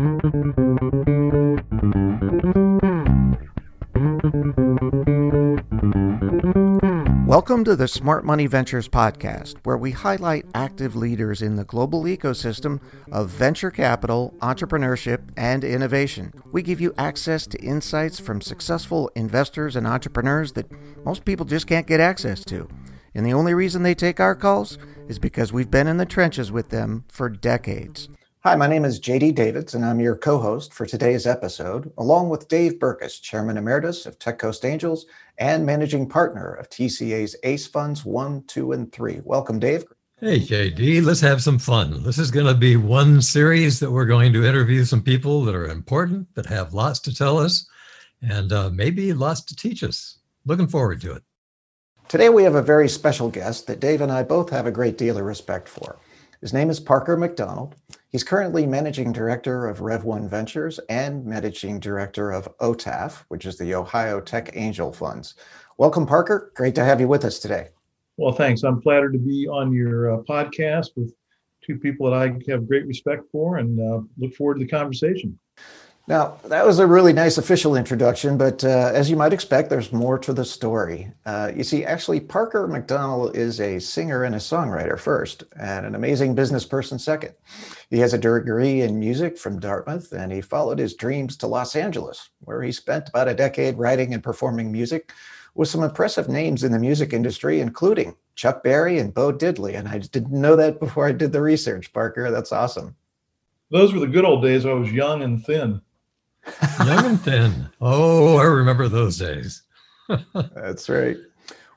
Welcome to the Smart Money Ventures podcast, where we highlight active leaders in the global ecosystem of venture capital, entrepreneurship, and innovation. We give you access to insights from successful investors and entrepreneurs that most people just can't get access to. And the only reason they take our calls is because we've been in the trenches with them for decades. Hi, my name is JD Davids, and I'm your co host for today's episode, along with Dave Berkus, Chairman Emeritus of Tech Coast Angels and Managing Partner of TCA's ACE Funds 1, 2, and 3. Welcome, Dave. Hey, JD, let's have some fun. This is going to be one series that we're going to interview some people that are important, that have lots to tell us, and uh, maybe lots to teach us. Looking forward to it. Today, we have a very special guest that Dave and I both have a great deal of respect for. His name is Parker MacDonell. He's currently managing director of Rev1 Ventures and managing director of OTAF, which is the Ohio Tech Angel Funds. Welcome, Parker. Great to have you with us today. Well, thanks. I'm flattered to be on your uh, podcast with two people that I have great respect for and uh, look forward to the conversation. Now, that was a really nice official introduction, but uh, as you might expect, there's more to the story. Uh, you see, actually, Parker MacDonell is a singer and a songwriter first, and an amazing business person second. He has a degree in music from Dartmouth, and he followed his dreams to Los Angeles, where he spent about a decade writing and performing music with some impressive names in the music industry, including Chuck Berry and Bo Diddley. And I didn't know that before I did the research, Parker. That's awesome. Those were the good old days. I was young and thin. Young and thin. Oh, I remember those days. That's right.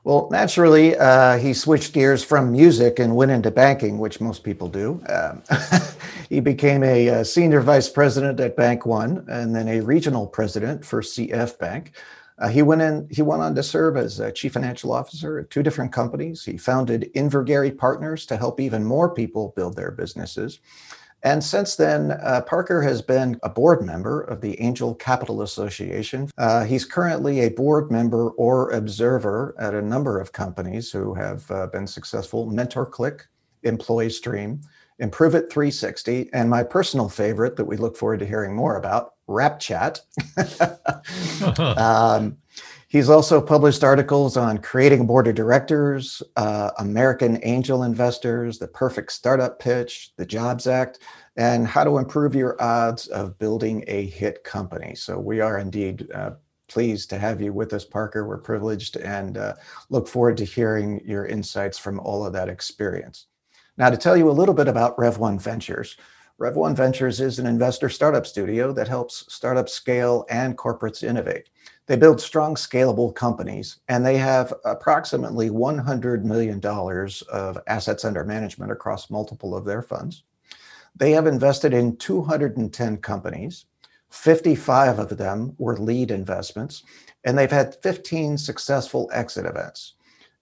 Well, naturally, uh, he switched gears from music and went into banking, which most people do. Um, he became a, a, uh, senior vice president at Bank One, and then a regional president for CF Bank. Uh, he went in. He went on to serve as a chief financial officer at two different companies. He founded Invergary Partners to help even more people build their businesses. And since then, uh, Parker has been a board member of the Angel Capital Association. Uh, he's currently a board member or observer at a number of companies who have uh, been successful MentorClick, Employee Stream, Improve It 360, and my personal favorite that we look forward to hearing more about, RapChat. um, He's also published articles on creating a board of directors, uh, American angel investors, the perfect startup pitch, the Jobs Act, and how to improve your odds of building a hit company. So we are indeed uh, pleased to have you with us, Parker. We're privileged and uh, look forward to hearing your insights from all of that experience. Now, to tell you a little bit about Rev1 Ventures, Rev1 Ventures is an investor startup studio that helps startups scale and corporates innovate. They build strong, scalable companies, and they have approximately $100 million of assets under management across multiple of their funds. They have invested in 210 companies. 55 of them were lead investments, and they've had 15 successful exit events.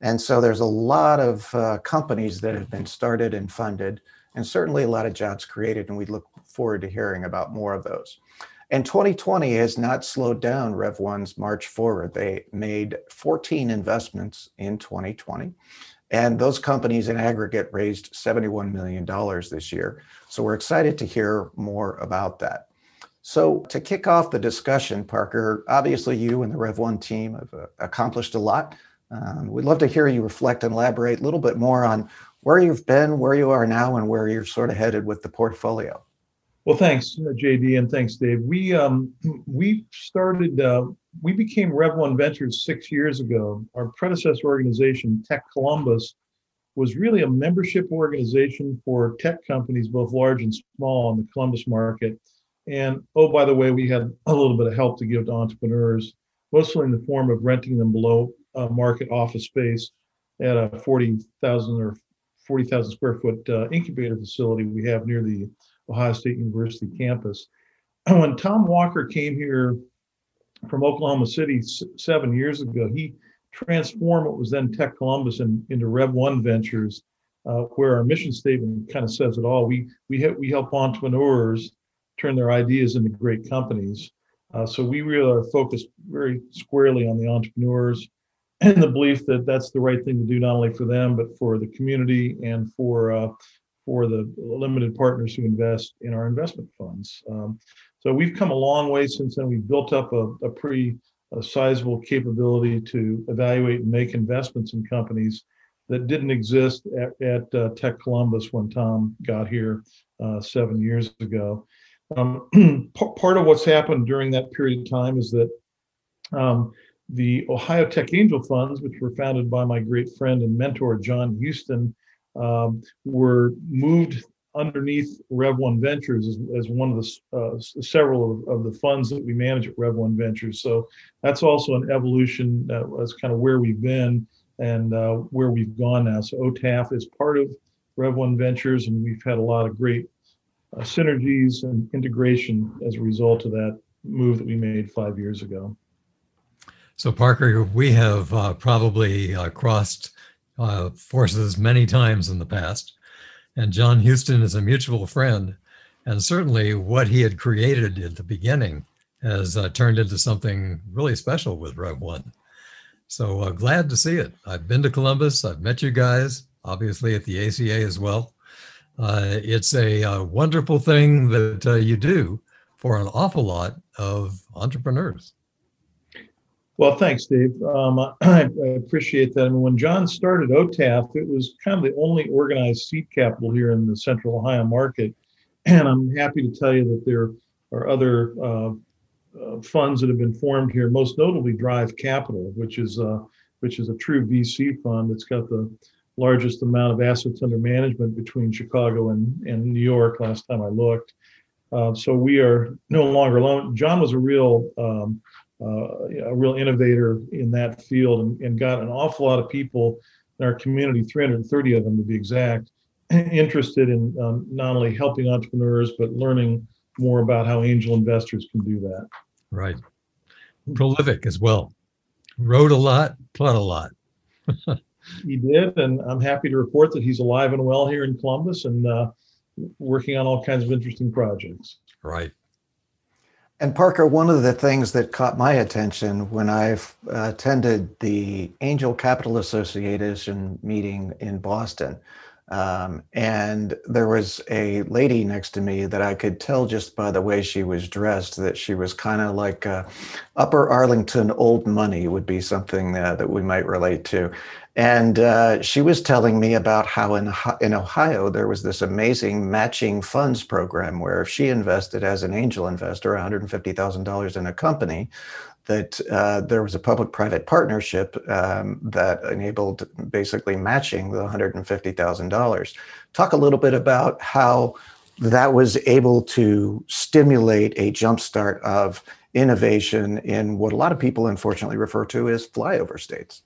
And so there's a lot of uh, companies that have been started and funded, and certainly a lot of jobs created. And we look forward to hearing about more of those. And 2020 has not slowed down Rev1's march forward. They made 14 investments in 2020. And those companies in aggregate raised $71 million this year. So we're excited to hear more about that. So, to kick off the discussion, Parker, obviously you and the Rev1 team have uh, accomplished a lot. Um, we'd love to hear you reflect and elaborate a little bit more on where you've been, where you are now, and where you're sort of headed with the portfolio. Well, thanks, JD, and thanks, Dave. We um, we started uh, we became Rev1 Ventures six years ago. Our predecessor organization, Tech Columbus, was really a membership organization for tech companies, both large and small, in the Columbus market. And oh, by the way, we had a little bit of help to give to entrepreneurs, mostly in the form of renting them below uh, market office space at a 40,000 or 40,000 square foot uh, incubator facility we have near the Ohio State University campus. When Tom Walker came here from Oklahoma City s- seven years ago, he transformed what was then Tech Columbus in, into Rev One Ventures, uh, where our mission statement kind of says it all. We we ha- we help entrepreneurs turn their ideas into great companies. Uh, so we really are focused very squarely on the entrepreneurs and the belief that that's the right thing to do, not only for them but for the community and for uh, for the limited partners who invest in our investment funds. Um, so we've come a long way since then. We've built up a, a pretty a sizable capability to evaluate and make investments in companies that didn't exist at, at uh, Tech Columbus when Tom got here uh, seven years ago. Um, part of what's happened during that period of time is that um, the Ohio Tech Angel Funds, which were founded by my great friend and mentor, John Huston, um, were moved underneath Rev One Ventures as, as one of the uh, several of, of, the funds that we manage at Rev One Ventures. So that's also an evolution. That's kind of where we've been and uh, where we've gone now. So OTAF is part of Rev One Ventures, and we've had a lot of great uh, synergies and integration as a result of that move that we made five years ago. So Parker, we have uh, probably uh, crossed uh, forces many times in the past. And John Huston is a mutual friend. And certainly what he had created at the beginning has uh, turned into something really special with Rev One. So uh, glad to see it. I've been to Columbus. I've met you guys, obviously at the ACA as well. Uh, it's a, a, uh, wonderful thing that uh, you do for an awful lot of entrepreneurs. Well, thanks, Dave. Um, I, I, appreciate that. I mean, when John started OTAF, it was kind of the only organized seed capital here in the Central Ohio market, and I'm happy to tell you that there are other uh, uh, funds that have been formed here. Most notably, Drive Capital, which is uh, which is a true VC fund. It's got the largest amount of assets under management between Chicago and, and New York. Last time I looked, uh, so we are no longer alone. John was a real um, uh, a real innovator in that field and, and got an awful lot of people in our community, 330 of them to be exact, interested in um, not only helping entrepreneurs, but learning more about how angel investors can do that. Right. Prolific as well. Wrote a lot, taught a lot. he did, and I'm happy to report that he's alive and well here in Columbus and uh, working on all kinds of interesting projects. Right. And Parker, one of the things that caught my attention when I've attended the Angel Capital Association meeting in Boston, um, and there was a lady next to me that I could tell just by the way she was dressed that she was kind of like uh, Upper Arlington old money would be something uh, that we might relate to. And uh, she was telling me about how in, in Ohio there was this amazing matching funds program where if she invested as an angel investor $150,000 in a company, that uh, there was a public-private partnership um, that enabled basically matching the $150,000. Talk a little bit about how that was able to stimulate a jumpstart of innovation in what a lot of people unfortunately refer to as flyover states.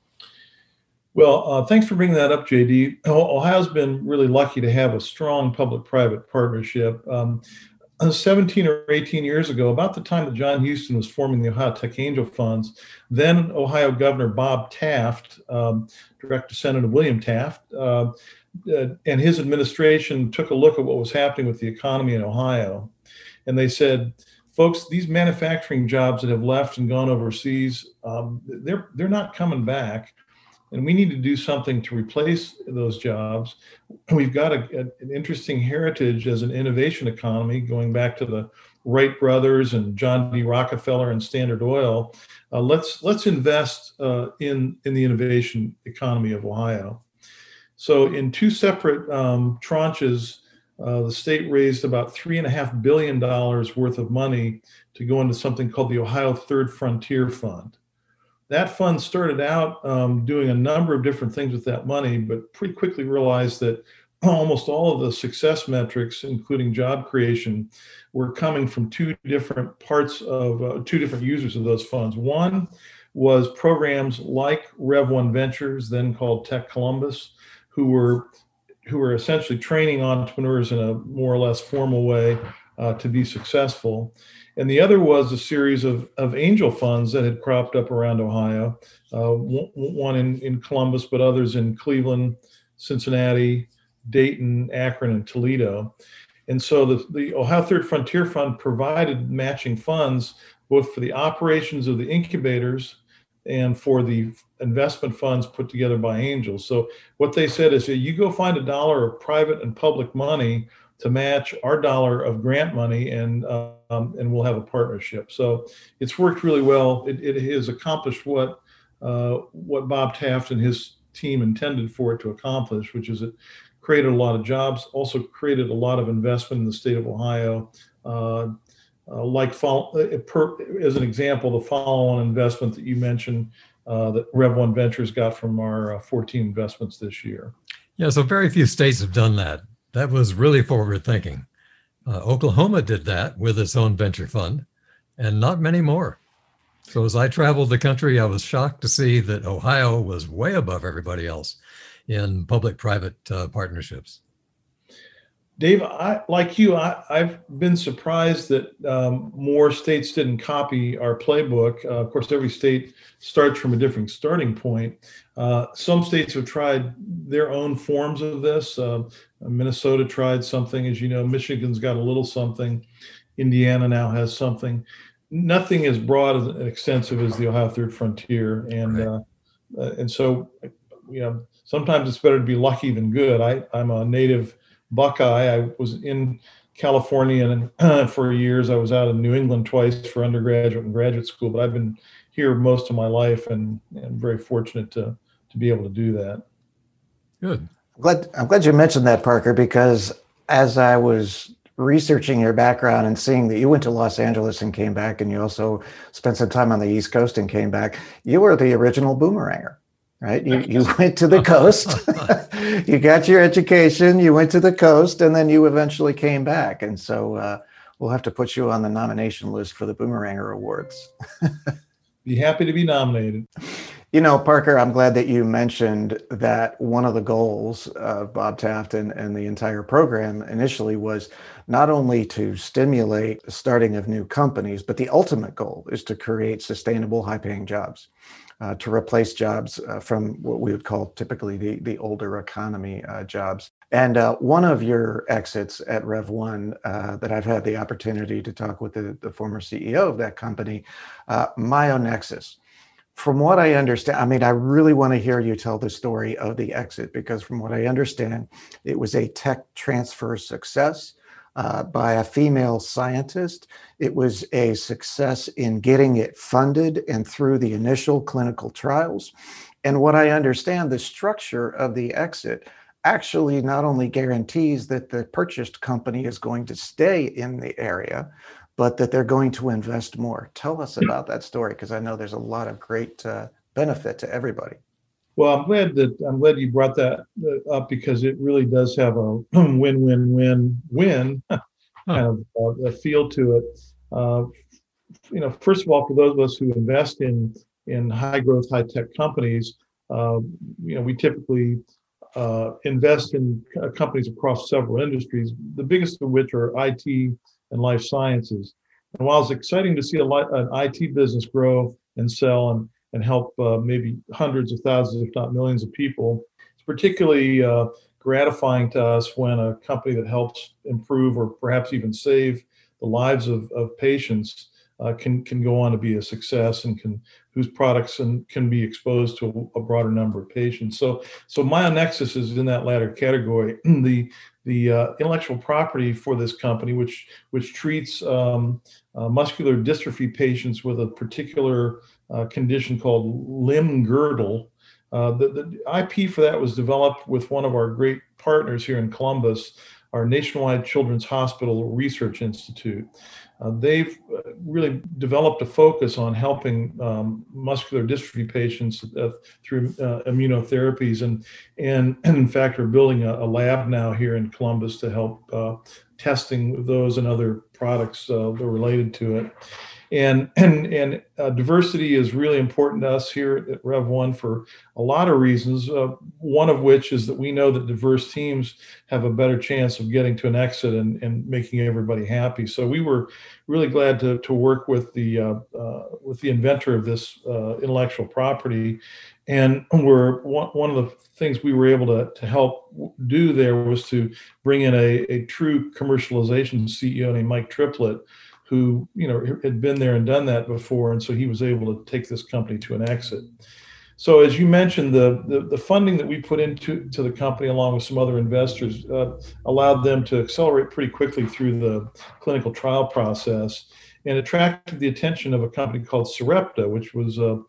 Well, uh, thanks for bringing that up, JD. Ohio's been really lucky to have a strong public-private partnership. Um, uh, 17 or 18 years ago, about the time that John Huston was forming the Ohio Tech Angel Funds, then Ohio Governor Bob Taft, um, direct descendant of William Taft, uh, uh, and his administration took a look at what was happening with the economy in Ohio. And they said, folks, these manufacturing jobs that have left and gone overseas, um, they're, they're not coming back and we need to do something to replace those jobs. We've got a, a, an interesting heritage as an innovation economy going back to the Wright brothers and John D. Rockefeller and Standard Oil. Uh, let's let's invest uh, in in the innovation economy of Ohio. So, in two separate um, tranches, uh, the state raised about three and a half billion dollars worth of money to go into something called the Ohio Third Frontier Fund that fund started out um, doing a number of different things with that money, but pretty quickly realized that almost all of the success metrics, including job creation, were coming from two different parts of uh, two different users of those funds. One was programs like Rev One Ventures, then called Tech Columbus, who were who were essentially training entrepreneurs in a more or less formal way uh, to be successful. And the other was a series of, of angel funds that had cropped up around Ohio, uh, one in, in Columbus, but others in Cleveland, Cincinnati, Dayton, Akron, and Toledo. And so the, the Ohio Third Frontier Fund provided matching funds both for the operations of the incubators and for the investment funds put together by angels. So what they said is, you go find a dollar of private and public money to match our dollar of grant money, and um, and we'll have a partnership. So it's worked really well. It, it has accomplished what uh, what Bob Taft and his team intended for it to accomplish, which is it created a lot of jobs, also created a lot of investment in the state of Ohio. Uh, uh, like follow, uh, per, as an example, the follow-on investment that you mentioned uh, that Rev One Ventures got from our uh, 14 investments this year. Yeah, so very few states have done that. That was really forward thinking. Uh, Oklahoma did that with its own venture fund, and not many more. So as I traveled the country, I was shocked to see that Ohio was way above everybody else in public-private uh, partnerships. Dave, I, like you, I, have been surprised that um, more states didn't copy our playbook. Uh, of course, every state starts from a different starting point. Uh, some states have tried their own forms of this. Uh, Minnesota tried something, as you know. Michigan's got a little something. Indiana now has something. Nothing as broad and extensive as the Ohio Third Frontier, and right. Uh, uh, and so, you know, sometimes it's better to be lucky than good. I, I'm a native Buckeye. I was in California and for years. I was out in New England twice for undergraduate and graduate school, but I've been here most of my life and, and very fortunate to to be able to do that. Good. I'm glad I'm glad you mentioned that, Parker, because as I was researching your background and seeing that you went to Los Angeles and came back, and you also spent some time on the East Coast and came back, you were the original boomeranger right? You, you went to the coast, you got your education, you went to the coast, and then you eventually came back. And so uh, we'll have to put you on the nomination list for the Boomeranger Awards. be happy to be nominated. You know, Parker, I'm glad that you mentioned that one of the goals of Bob Taft and, and the entire program initially was not only to stimulate the starting of new companies, but the ultimate goal is to create sustainable, high paying jobs uh, to replace jobs uh, from what we would call typically the, the older economy uh, jobs. And uh, one of your exits at Rev One uh, that I've had the opportunity to talk with the, the former CEO of that company, uh, MyoNexus. From what I understand, I mean, I really want to hear you tell the story of the exit because, from what I understand, it was a tech transfer success uh, by a female scientist. It was a success in getting it funded and through the initial clinical trials. And what I understand, the structure of the exit actually not only guarantees that the purchased company is going to stay in the area, but that they're going to invest more. Tell us about that story because I know there's a lot of great uh, benefit to everybody. Well, I'm glad that I'm glad you brought that uh, up because it really does have a win-win-win-win kind of uh, a feel to it. Uh, you know, first of all, for those of us who invest in in high growth, high tech companies, uh, you know, we typically uh, invest in companies across several industries. The biggest of which are IT and life sciences. And while it's exciting to see a, an IT business grow and sell and and help uh, maybe hundreds of thousands, if not millions of people. It's particularly uh, gratifying to us when a company that helps improve or perhaps even save the lives of, of patients uh, can can go on to be a success and can whose products and can be exposed to a, broader number of patients. So so MyoNexus is in that latter category. the the uh, intellectual property for this company, which which treats um, uh, muscular dystrophy patients with a particular uh, condition called limb girdle. Uh, the, the IP for that was developed with one of our great partners here in Columbus, our Nationwide Children's Hospital Research Institute. Uh, they've uh, really developed a focus on helping um, muscular dystrophy patients uh, through uh, immunotherapies, and, and, and in fact we're building a, a, lab now here in Columbus to help uh, testing those and other products uh, related to it and and and uh, diversity is really important to us here at Rev One for a lot of reasons. Uh, one of which is that we know that diverse teams have a better chance of getting to an exit and, and making everybody happy. So we were really glad to to work with the uh, uh with the inventor of this uh, intellectual property, and we're one, one of the things we were able to, to help do there was to bring in a, a true commercialization CEO named Mike Triplett who you know had been there and done that before, and so he was able to take this company to an exit. So as you mentioned, the, the, the funding that we put into to the company along with some other investors uh, allowed them to accelerate pretty quickly through the clinical trial process and attracted the attention of a company called Sarepta, which was a,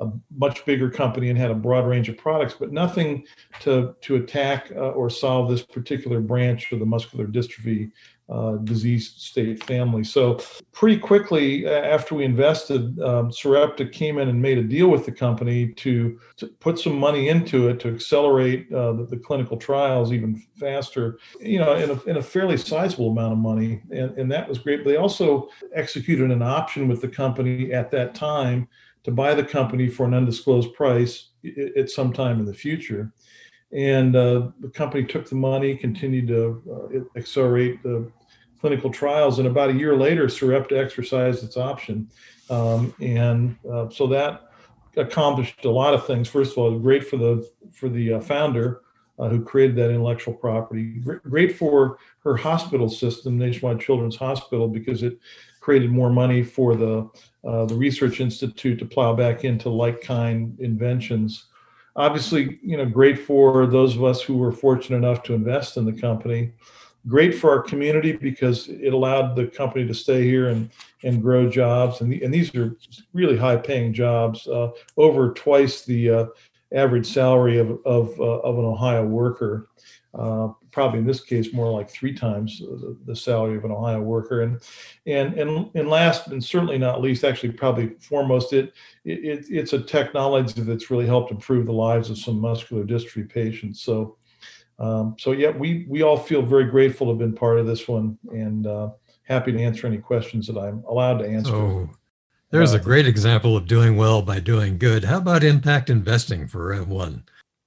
a much bigger company and had a broad range of products, but nothing to, to attack uh, or solve this particular branch of the muscular dystrophy uh, disease state family. So pretty quickly after we invested, um, Sarepta came in and made a deal with the company to, to put some money into it to accelerate uh, the, the, clinical trials even faster. You know, in a, in a fairly sizable amount of money, and, and that was great. They also executed an option with the company at that time to buy the company for an undisclosed price at some time in the future. And uh, the company took the money, continued to uh, accelerate the clinical trials, and about a year later, Sarepta exercised its option. Um, and uh, so that accomplished a lot of things. First of all, great for the for the uh, founder uh, who created that intellectual property. Great for her hospital system, Nationwide Children's Hospital, because it created more money for the uh, the research institute to plow back into like kind inventions obviously, you know, great for those of us who were fortunate enough to invest in the company. Great for our community because it allowed the company to stay here and, and grow jobs. And, the, and these are really high paying jobs, uh, over twice the uh, average salary of, of, uh, of an Ohio worker. Uh, probably in this case more like three times the, the, salary of an Ohio worker. And and and and last and certainly not least, actually probably foremost, it, it it's a technology that's really helped improve the lives of some muscular dystrophy patients. So um, so yeah, we we all feel very grateful to have been part of this one and uh, happy to answer any questions that I'm allowed to answer. So there's uh, a great example of doing well by doing good. How about impact investing for Rev One?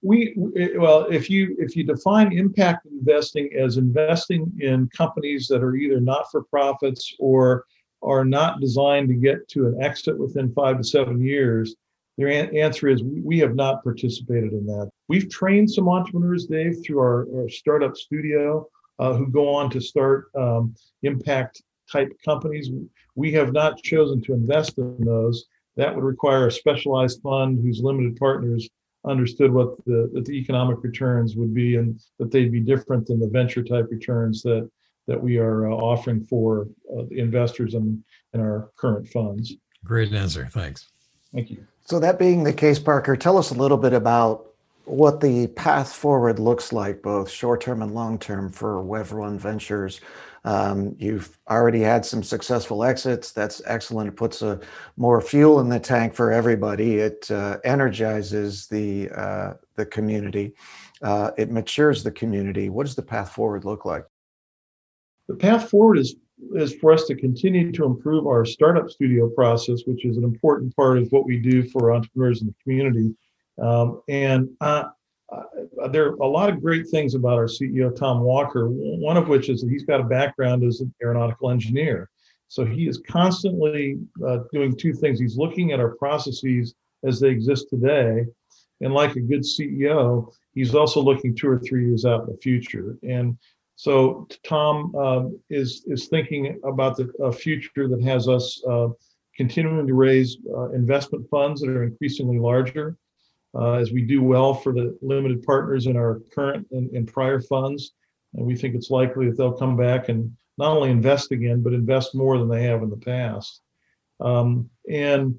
We well if you if you define impact investing as investing in companies that are either not for profits or are not designed to get to an exit within five to seven years their answer is we have not participated in that. We've trained some entrepreneurs dave through our, our startup studio uh, who go on to start um, impact type companies. We have not chosen to invest in those. That would require a specialized fund whose limited partners understood what the, that the economic returns would be and that they'd be different than the venture type returns that that we are uh, offering for uh, the investors in, in our current funds. Great answer. Thanks. Thank you. So that being the case, Parker, tell us a little bit about what the path forward looks like, both short term and long term for Rev1 Ventures. Um, you've already had some successful exits. That's excellent. It puts a, more fuel in the tank for everybody. It uh, energizes the uh, the community. Uh, it matures the community. What does the path forward look like? The path forward is is for us to continue to improve our startup studio process, which is an important part of what we do for entrepreneurs in the community. Um, and uh, uh, there are a lot of great things about our CEO, Tom Walker, one of which is that he's got a background as an aeronautical engineer. So he is constantly uh, doing two things. He's looking at our processes as they exist today. And like a good CEO, he's also looking two or three years out in the future. And so Tom uh, is, is thinking about the uh, future that has us uh, continuing to raise uh, investment funds that are increasingly larger uh, as we do well for the limited partners in our current and, and, prior funds. And we think it's likely that they'll come back and not only invest again, but invest more than they have in the past. Um, and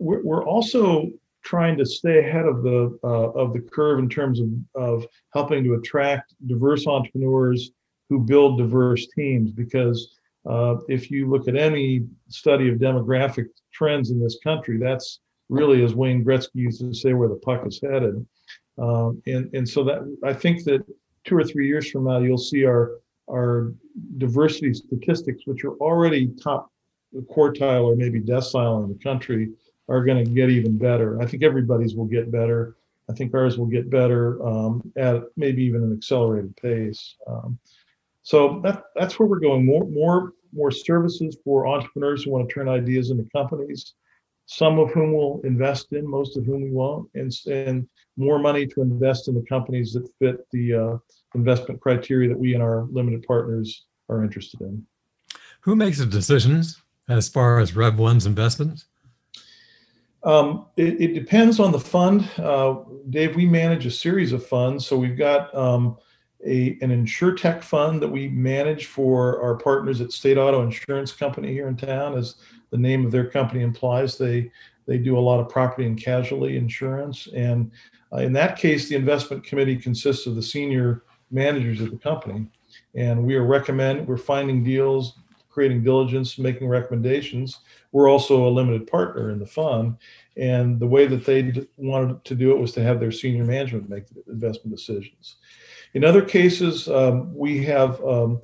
we're, we're, also trying to stay ahead of the uh, of the curve in terms of, of helping to attract diverse entrepreneurs who build diverse teams. Because uh, if you look at any study of demographic trends in this country, that's really, as Wayne Gretzky used to say, where the puck is headed. Um, and and so that I think that two or three years from now, you'll see our our diversity statistics, which are already top quartile or maybe decile in the country, are going to get even better. I think everybody's will get better. I think ours will get better um, at maybe even an accelerated pace. Um, so that, that's where we're going. More, more, more services for entrepreneurs who want to turn ideas into companies some of whom we'll invest in, most of whom we won't, and, and more money to invest in the companies that fit the uh, investment criteria that we and our limited partners are interested in. Who makes the decisions as far as Rev One's investments? Um, it, it, depends on the fund. Uh, Dave, we manage a series of funds. So we've got um, a, an InsureTech fund that we manage for our partners at State Auto Insurance Company here in town. As the name of their company implies, they, they do a lot of property and casualty insurance. And uh, in that case, the investment committee consists of the senior managers of the company. And we are recommend, we're finding deals, creating diligence, making recommendations. We're also a limited partner in the fund. And the way that they wanted to do it was to have their senior management make the investment decisions. In other cases, um, we have um,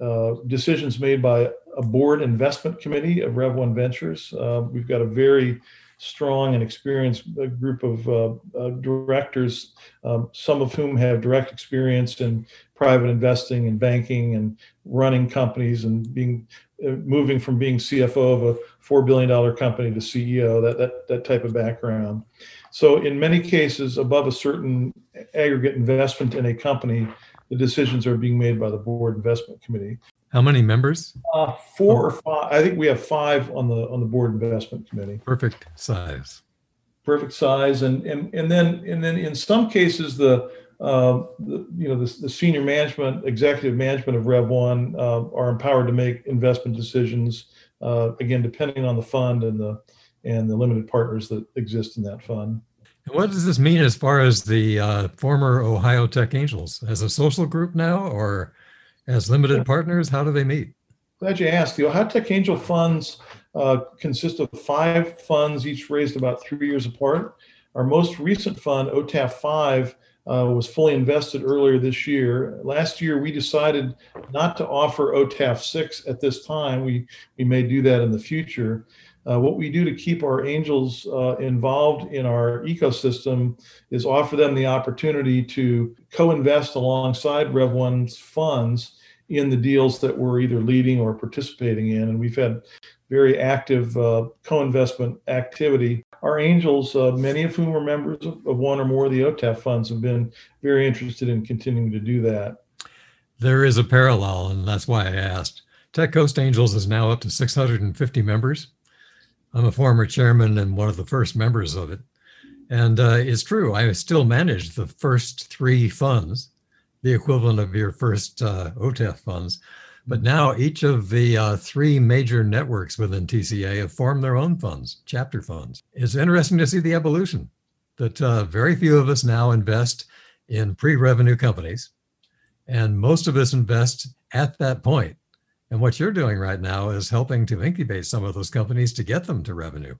uh, decisions made by a board investment committee of Rev One Ventures. Uh, we've got a very strong and experienced uh, group of uh, uh, directors, um, some of whom have direct experience in private investing and banking and running companies and being uh, moving from being CFO of a four billion dollar company to CEO. That that that type of background. So in many cases, above a certain aggregate investment in a company, the decisions are being made by the board investment committee. How many members? Uh, four or five. I think we have five on the on the board investment committee. Perfect size. Perfect size, and and and then and then in some cases the, uh, the you know the, the, senior management, executive management of Rev One uh, are empowered to make investment decisions. Uh, again, depending on the fund and the and the limited partners that exist in that fund. What does this mean as far as the uh, former Ohio Tech Angels as a social group now, or as limited partners? How do they meet? Glad you asked. The Ohio Tech Angel funds uh, consist of five funds, each raised about three years apart. Our most recent fund, OTAF 5, uh, was fully invested earlier this year. Last year, we decided not to offer OTAF 6 at this time. We, we may do that in the future. Uh, what we do to keep our angels uh, involved in our ecosystem is offer them the opportunity to co-invest alongside Rev One's funds in the deals that we're either leading or participating in. And we've had very active uh, co-investment activity. Our angels, uh, many of whom are members of, of one or more of the OTAF funds, have been very interested in continuing to do that. There is a parallel, and that's why I asked. Tech Coast Angels is now up to 650 members. I'm a former chairman and one of the first members of it. And uh, it's true, I still manage the first three funds, the equivalent of your first uh, OTAF funds. But now each of the uh, three major networks within TCA have formed their own funds, chapter funds. It's interesting to see the evolution that uh, very few of us now invest in pre revenue companies. And most of us invest at that point and what you're doing right now is helping to incubate some of those companies to get them to revenue,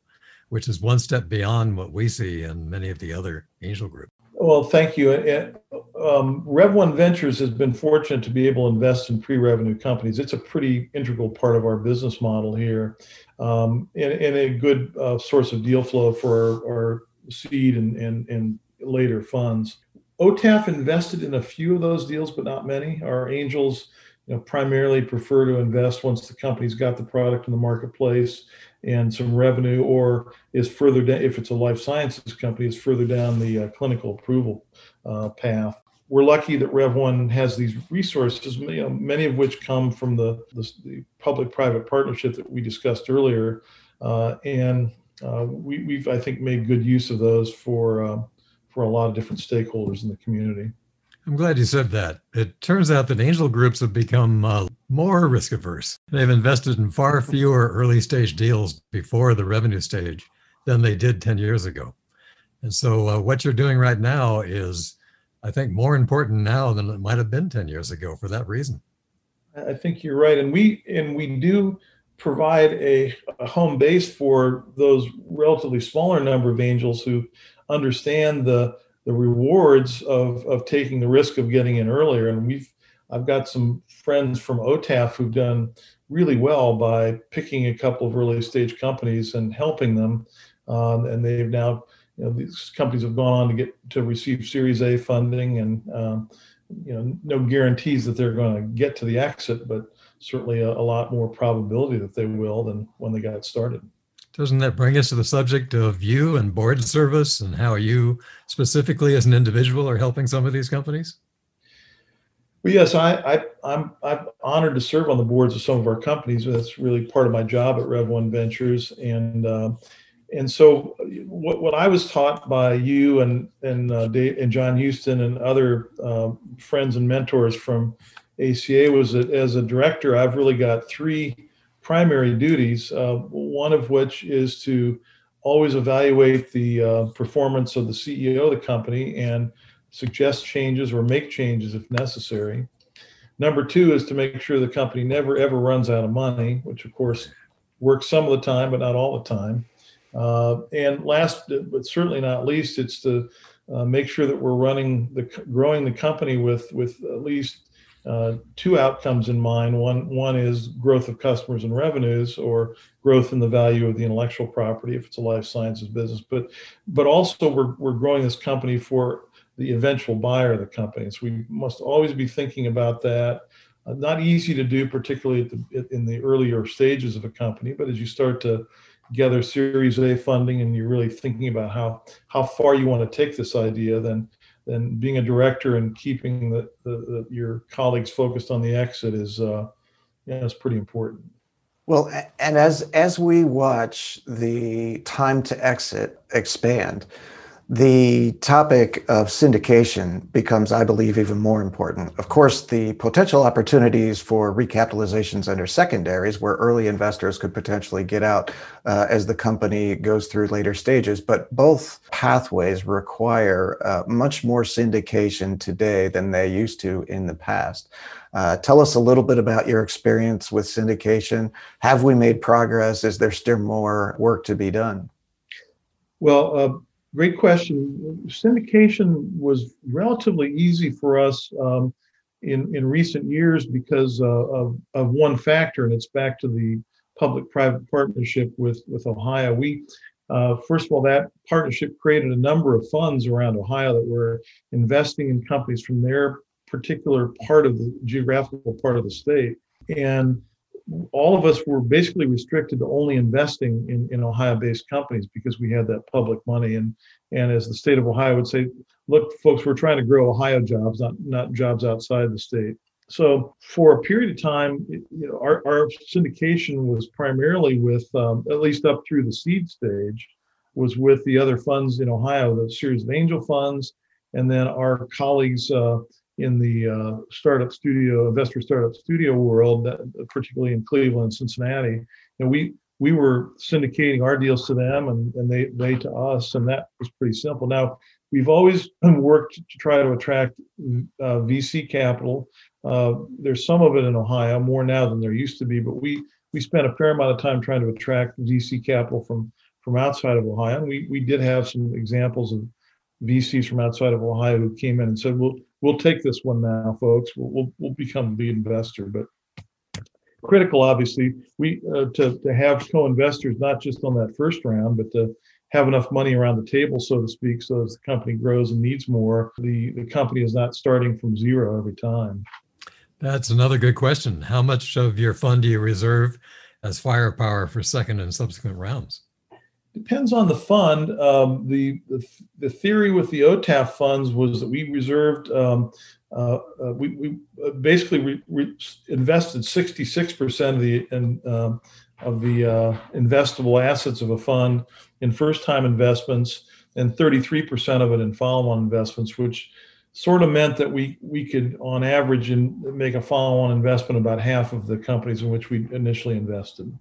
which is one step beyond what we see in many of the other angel groups. Well, thank you. Um, Rev One Ventures has been fortunate to be able to invest in pre-revenue companies. It's a pretty integral part of our business model here, um, and, and, a good uh, source of deal flow for our, our seed and, and, and later funds. OTAF invested in a few of those deals, but not many. Our angels you know, primarily prefer to invest once the company's got the product in the marketplace and some revenue, or is further down, if it's a life sciences company, is further down the uh, clinical approval uh, path. We're lucky that Rev One has these resources, you know, many of which come from the, the, the public-private partnership that we discussed earlier, uh, and uh, we, we've I think made good use of those for uh, for a lot of different stakeholders in the community. I'm glad you said that. It turns out that angel groups have become uh, more risk averse. They've invested in far fewer early stage deals before the revenue stage than they did 10 years ago. And so, uh, what you're doing right now is, I think, more important now than it might have been 10 years ago for that reason. I think you're right. And we, and we do provide a, a home base for those relatively smaller number of angels who understand the the rewards of of taking the risk of getting in earlier. And we've I've got some friends from OTAF who've done really well by picking a couple of early stage companies and helping them. Um, and they've now, you know, these companies have gone on to get to receive Series A funding, and um, you know, no guarantees that they're going to get to the exit, but certainly a, a lot more probability that they will than when they got started. Doesn't that bring us to the subject of you and board service and how you specifically as an individual are helping some of these companies? Well, yes, I, I'm honored to serve on the boards of some of our companies. That's really part of my job at Rev One Ventures, and uh, and so what, what I was taught by you and and uh, Dave, and John Huston and other uh, friends and mentors from ACA was that as a director, I've really got three primary duties. Uh, one of which is to always evaluate the uh, performance of the CEO of the company and suggest changes or make changes if necessary. Number two is to make sure the company never ever runs out of money, which of course works some of the time, but not all the time. Uh, and last, but certainly not least, it's to uh, make sure that we're running the growing the company with with at least uh, two outcomes in mind. One one is growth of customers and revenues, or growth in the value of the intellectual property if it's a life sciences business. But but also we're we're growing this company for the eventual buyer of the company. So we must always be thinking about that. Uh, not easy to do, particularly the, in the earlier stages of a company. But as you start to gather Series A funding and you're really thinking about how how far you want to take this idea, then then being a director and keeping the, the, the your colleagues focused on the exit is uh, yeah, it's pretty important. Well, and as as we watch the time to exit expand, the topic of syndication becomes, I believe, even more important. Of course, the potential opportunities for recapitalizations under secondaries, where early investors could potentially get out uh, as the company goes through later stages, but both pathways require uh, much more syndication today than they used to in the past. Uh, tell us a little bit about your experience with syndication. Have we made progress? Is there still more work to be done? Well, uh, Great question. Syndication was relatively easy for us um, in in recent years because uh, of of one factor, and it's back to the public-private partnership with with Ohio. We uh, first of all, that partnership created a number of funds around Ohio that were investing in companies from their particular part of the geographical part of the state, and all of us were basically restricted to only investing in, in Ohio-based companies because we had that public money. And and as the state of Ohio would say, look, folks, we're trying to grow Ohio jobs, not not jobs outside the state. So for a period of time, you know, our, our syndication was primarily with, um, at least up through the seed stage, was with the other funds in Ohio, the series of angel funds, and then our colleagues uh, in the uh, startup studio, investor startup studio world, that, particularly in Cleveland and Cincinnati. And we we were syndicating our deals to them and, and they they to us, and that was pretty simple. Now we've always worked to try to attract uh, VC capital. Uh, there's some of it in Ohio, more now than there used to be, but we we spent a fair amount of time trying to attract VC capital from from outside of Ohio. And we we did have some examples of VCs from outside of Ohio who came in and said, "We'll we'll take this one now, folks. We'll we'll, we'll become the investor." But critical, obviously, we uh, to to have co-investors not just on that first round, but to have enough money around the table, so to speak, so as the company grows and needs more, the the company is not starting from zero every time. That's another good question. How much of your fund do you reserve as firepower for second and subsequent rounds? Depends on the fund. Um, the, the, the theory with the OTAF funds was that we reserved um, uh, uh, we, we uh, basically re, re invested 66% of the in, um, of the uh, investable assets of a fund in first-time investments and 33% of it in follow-on investments, which sort of meant that we we could, on average, in, make a follow-on investment about half of the companies in which we initially invested.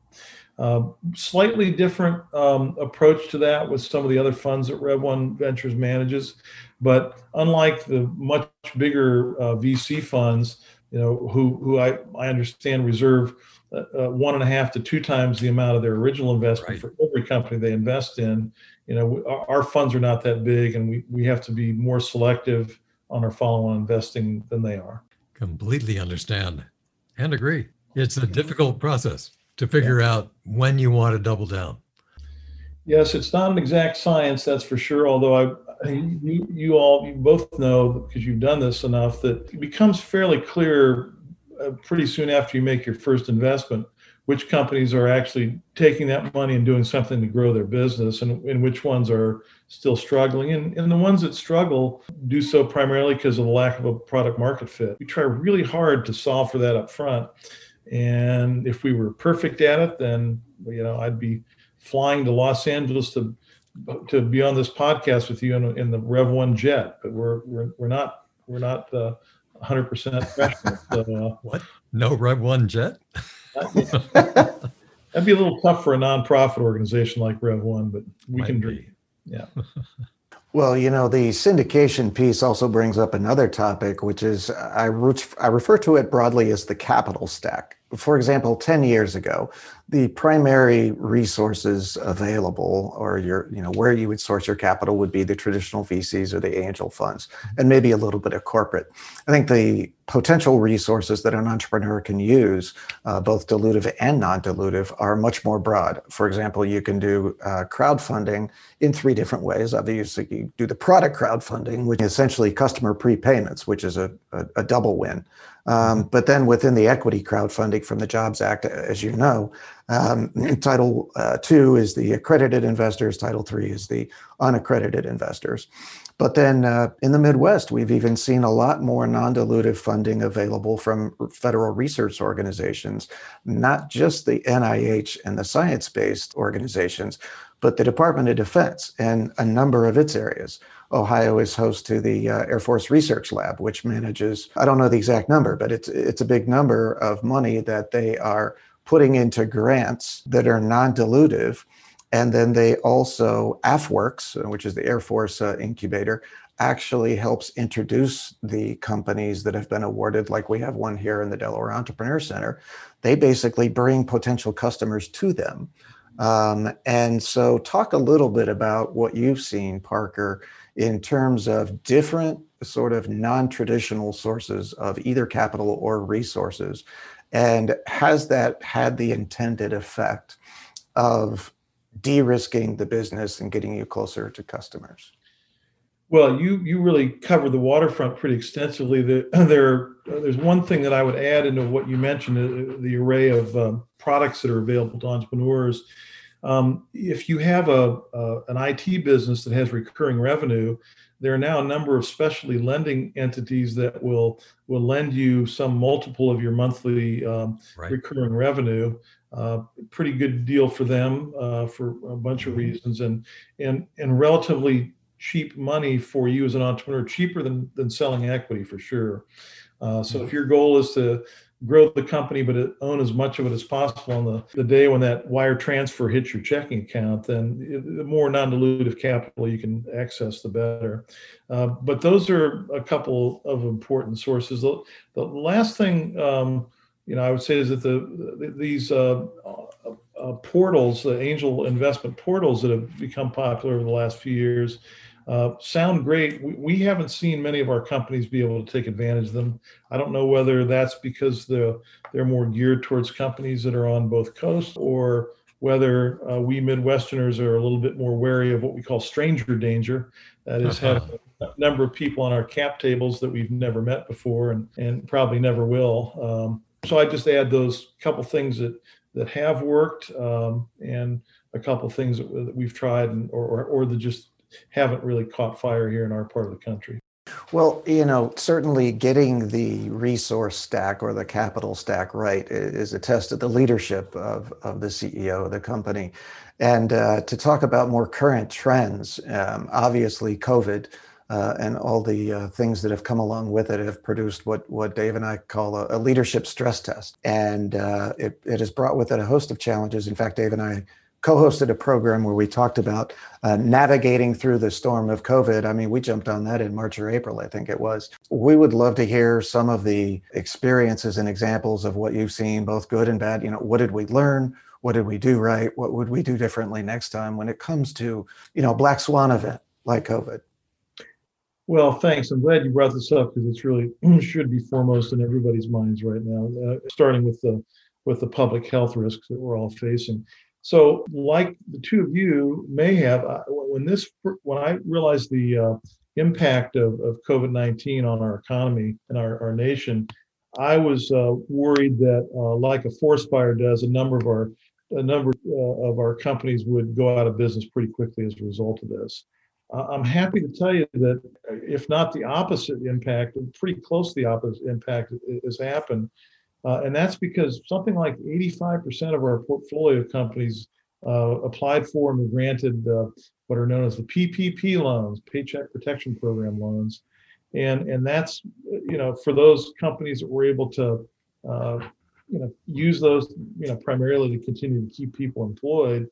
Uh, slightly different um, approach to that with some of the other funds that Rev One Ventures manages, but unlike the much bigger uh, VC funds, you know, who who I, I understand reserve uh, uh, one and a half to two times the amount of their original investment right. for every company they invest in. You know, our, our funds are not that big, and we we have to be more selective on our follow-on investing than they are. Completely understand and agree. It's a difficult process to figure yeah. out when you want to double down. Yes, it's not an exact science, that's for sure. Although I, you, you all, you both know because you've done this enough that it becomes fairly clear uh, pretty soon after you make your first investment which companies are actually taking that money and doing something to grow their business and, and which ones are still struggling and, and the ones that struggle do so primarily because of the lack of a product market fit we try really hard to solve for that up front and if we were perfect at it, then you know I'd be flying to Los Angeles to to be on this podcast with you in, in the Rev One jet, but we're we're, we're not we're not uh, 100% professional. So, uh, What? No Rev One jet? that'd be a little tough for a nonprofit organization like Rev One, but we Might can be. dream. Yeah. Well, you know, the syndication piece also brings up another topic, which is uh, I, re- I refer to it broadly as the capital stack. For example, 10 years ago, the primary resources available or your, you know, where you would source your capital would be the traditional VCs or the angel funds and maybe a little bit of corporate. I think the potential resources that an entrepreneur can use, uh, both dilutive and non-dilutive, are much more broad. For example, you can do uh, crowdfunding in three different ways. Obviously, you do the product crowdfunding, which is essentially customer prepayments, which is a, a, a double win. Um, but then within the equity crowdfunding from the Jobs Act, as you know, um, Title uh, Two is the accredited investors, Title Three is the unaccredited investors. But then uh, in the Midwest, we've even seen a lot more non dilutive funding available from federal research organizations, not just the NIH and the science based organizations, but the Department of Defense and a number of its areas. Ohio is host to the uh, Air Force Research Lab, which manages, I don't know the exact number, but it's, it's a big number of money that they are putting into grants that are non dilutive. And then they also, AFWERX, which is the Air Force uh, incubator, actually helps introduce the companies that have been awarded, like we have one here in the Delaware Entrepreneur Center. They basically bring potential customers to them. Um, and so, talk a little bit about what you've seen, Parker, in terms of different sort of non traditional sources of either capital or resources. And has that had the intended effect of de risking the business and getting you closer to customers? Well, you you really covered the waterfront pretty extensively. The, there, there's one thing that I would add into what you mentioned: uh, the array of um, products that are available to entrepreneurs. Um, if you have a, a, an IT business that has recurring revenue, there are now a number of specialty lending entities that will will lend you some multiple of your monthly um, Right. recurring revenue. Uh, pretty good deal for them uh, for a bunch of Mhm. reasons, and and and relatively cheap money for you as an entrepreneur, cheaper than than selling equity for sure. Uh, so if your goal is to grow the company but own as much of it as possible on the, the day when that wire transfer hits your checking account, then the more non-dilutive capital you can access, the better. Uh, but those are a couple of important sources. The, the last thing um, you know I would say is that the, the these uh, uh, portals, the angel investment portals that have become popular over the last few years, uh, sound great. We, we haven't seen many of our companies be able to take advantage of them. I don't know whether that's because they're, they're more geared towards companies that are on both coasts or whether uh, we Midwesterners are a little bit more wary of what we call stranger danger. That is, Uh-huh. having a number of people on our cap tables that we've never met before and, and probably never will. Um, so I just add those couple things that, that have worked um, and a couple things that, that we've tried and, or, or, or that just haven't really caught fire here in our part of the country. Well, you know, certainly getting the resource stack or the capital stack right is a test of the leadership of, of the CEO of the company. And uh, to talk about more current trends, um, obviously, COVID uh, and all the uh, things that have come along with it have produced what, what Dave and I call a, a leadership stress test. And uh, it, it has brought with it a host of challenges. In fact, Dave and I co hosted a program where we talked about uh, navigating through the storm of COVID. I mean, we jumped on that in March or April, I think it was. We would love to hear some of the experiences and examples of what you've seen, both good and bad. You know, what did we learn? What did we do right? What would we do differently next time when it comes to, you know, black swan event like COVID? Well, thanks. I'm glad you brought this up because it's really should be foremost in everybody's minds right now, uh, starting with the with the public health risks that we're all facing. So, like the two of you may have, uh, when this when I realized the uh, impact of, of COVID 19 on our economy and our, our nation, I was uh, worried that, uh, like a forest fire does, a number of our a number uh, of our companies would go out of business pretty quickly as a result of this. Uh, I'm happy to tell you that, if not the opposite impact, pretty close to the opposite impact has happened. Uh, and that's because something like 85% of our portfolio companies uh, applied for and were granted uh, what are known as the PPP loans, Paycheck Protection Program loans, and and that's you know for those companies that were able to uh, you know use those you know primarily to continue to keep people employed.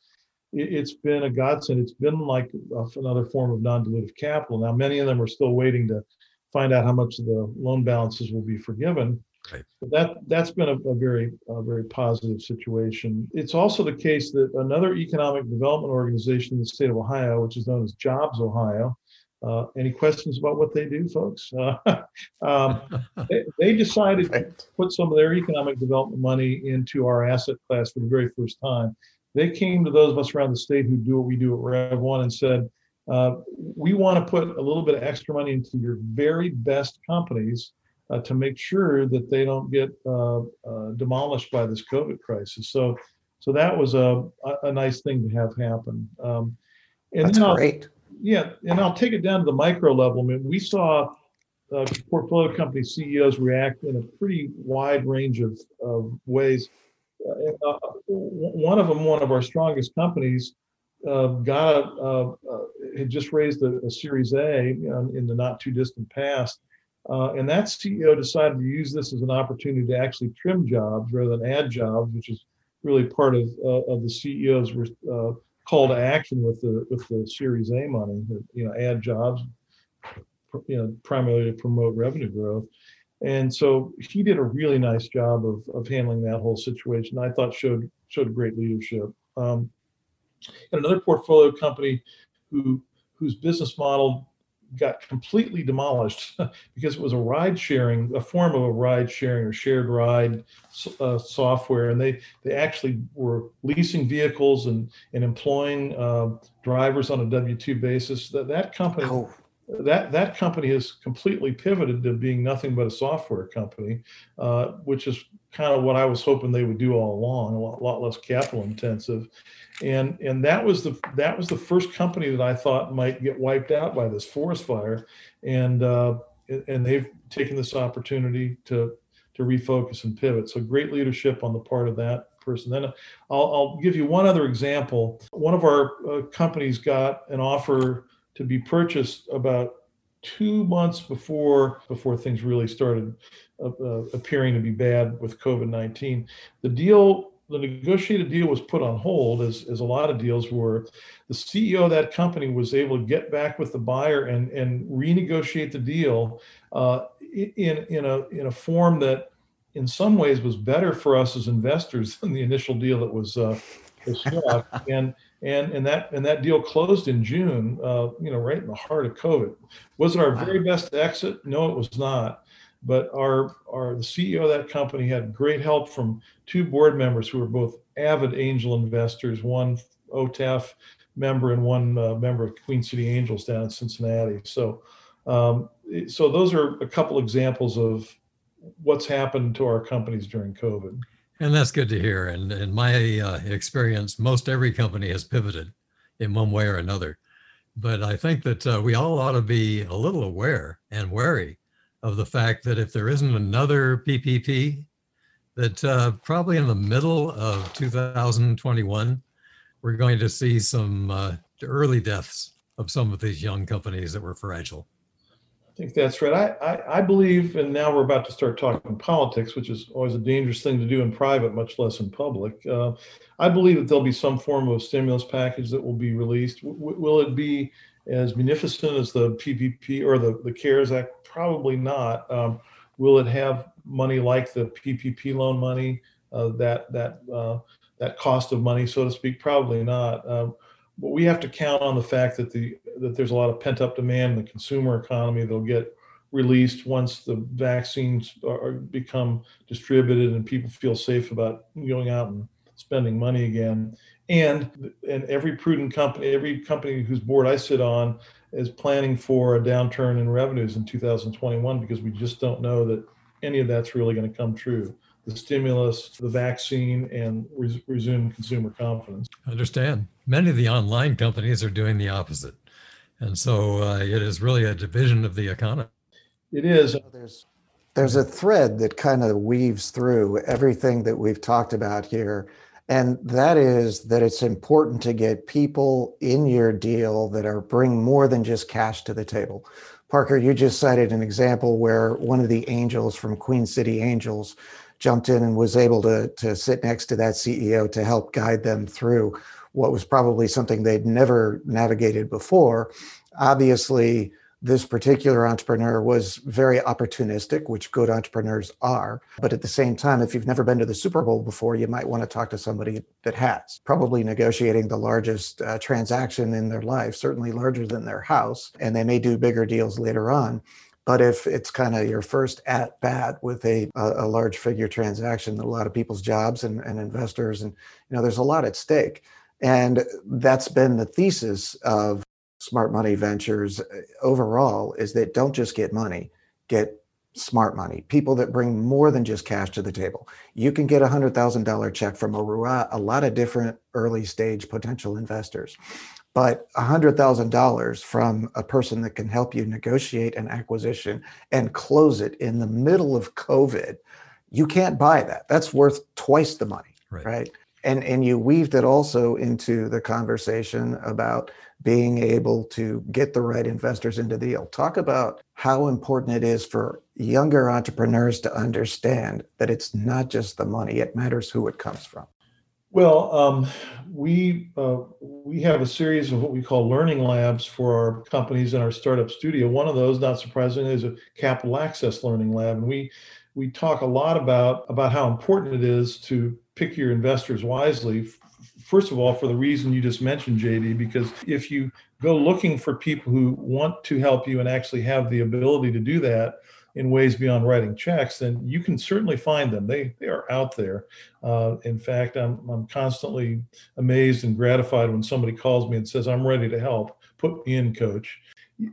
It, it's been a godsend. It's been like another form of non-dilutive capital. Now many of them are still waiting to find out how much of the loan balances will be forgiven. Right. That that's been a, a very a very positive situation. It's also the case that another economic development organization in the state of Ohio, which is known as Jobs Ohio, uh, any questions about what they do, folks? Uh, um, they, they, decided to put some of their economic development money into our asset class for the very first time. They came to those of us around the state who do what we do at Rev One and said, uh, "We want to put a little bit of extra money into your very best companies uh, to make sure that they don't get uh, uh, demolished by this COVID crisis." So, so that was a, a, nice thing to have happen. Um, and That's great yeah, and I'll take it down to the micro level. I mean, we saw uh, portfolio company CEOs react in a pretty wide range of, of ways. Uh, uh, one of them, one of our strongest companies, uh, got a, uh, uh, had just raised a, a Series A in the not too distant past, Uh, and that CEO decided to use this as an opportunity to actually trim jobs rather than add jobs, which is really part of uh, of the CEO's uh, call to action with the with the Series A money, you know, add jobs, you know, primarily to promote revenue growth. And so he did a really nice job of, of handling that whole situation. I thought showed showed great leadership. Um, and another portfolio company who whose business model got completely demolished because it was a ride sharing, a form of a ride sharing or shared ride uh, software, and they they actually were leasing vehicles and and employing uh, drivers on a W two basis. That that company. Oh. That that company has completely pivoted to being nothing but a software company, uh, which is kind of what I was hoping they would do all along, a lot, lot less capital intensive and and that was the that was the first company that I thought might get wiped out by this forest fire, and uh, and they've taken this opportunity to to refocus and pivot. So great leadership on the part of that person. Then I'll, I'll give you one other example. One of our uh, companies got an offer to be purchased about two months before before things really started uh, uh appearing to be bad with COVID-19. The deal the negotiated deal was put on hold, as, as a lot of deals were. The CEO of that company was able to get back with the buyer and, and renegotiate the deal uh, in, in, a, in a form that, in some ways, was better for us as investors than the initial deal that was, uh, was struck. and and and that and that deal closed in June. Uh, you know, right in the heart of COVID. Was it our very best exit? No, it was not. But our, our the CEO of that company had great help from two board members who were both avid angel investors, one OTAF member and one uh, member of Queen City Angels down in Cincinnati. So, um, so those are a couple examples of what's happened to our companies during COVID. And that's good to hear. And in my uh, experience, most every company has pivoted in one way or another. But I think that uh, we all ought to be a little aware and wary of the fact that if there isn't another PPP, that uh, probably in the middle of 2021, we're going to see some uh, early deaths of some of these young companies that were fragile. I think that's right. I, I, I, believe, and now we're about to start talking politics, which is always a dangerous thing to do in private, much less in public. Uh, I believe that there'll be some form of stimulus package that will be released. W- will it be as munificent as the PPP or the, the CARES Act? Probably not. Um, will it have money like the PPP loan money, uh, that that uh, that cost of money, so to speak? Probably not. Um, but we have to count on the fact that the that there's a lot of pent up demand in the consumer economy. They'll get released once the vaccines are, become distributed and people feel safe about going out and spending money again. And and every prudent company, every company whose board I sit on, is planning for a downturn in revenues in 2021 because we just don't know that any of that's really going to come true. The stimulus, the vaccine, and res- resume consumer confidence. understand. Many of the online companies are doing the opposite. And so uh, it is really a division of the economy. It is. There's there's a thread that kind of weaves through everything that we've talked about here And that is that it's important to get people in your deal that are bring more than just cash to the table. Parker, you just cited an example where one of the angels from Queen City Angels jumped in and was able to, to sit next to that CEO to help guide them through what was probably something they'd never navigated before. Obviously, this particular entrepreneur was very opportunistic, which good entrepreneurs are. But at the same time, if you've never been to the Super Bowl before, you might want to talk to somebody that has, probably negotiating the largest uh, transaction in their life, certainly larger than their house. And they may do bigger deals later on. But if it's kind of your first at bat with a, a, large figure transaction, a lot of people's jobs and, and investors, and you know, there's a lot at stake. And that's been the thesis of smart money ventures uh, overall is that don't just get money, get smart money, people that bring more than just cash to the table. You can get a $100,000 check from a, a lot of different early stage potential investors. But $100,000 from a person that can help you negotiate an acquisition and close it in the middle of COVID, you can't buy that. That's worth twice the money, right? right? And, and you weaved it also into the conversation about being able to get the right investors into the deal. Talk about how important it is for younger entrepreneurs to understand that it's not just the money, it matters who it comes from. Well, um, we uh, we have a series of what we call learning labs for our companies in our startup studio. One of those, not surprisingly, is a capital access learning lab, and we we talk a lot about about how important it is to pick your investors wisely first of all, for the reason you just mentioned, JD, because if you go looking for people who want to help you and actually have the ability to do that in ways beyond writing checks, then you can certainly find them. They, they are out there. Uh, in fact, I'm, I'm constantly amazed and gratified when somebody calls me and says, I'm ready to help. Put me in, coach.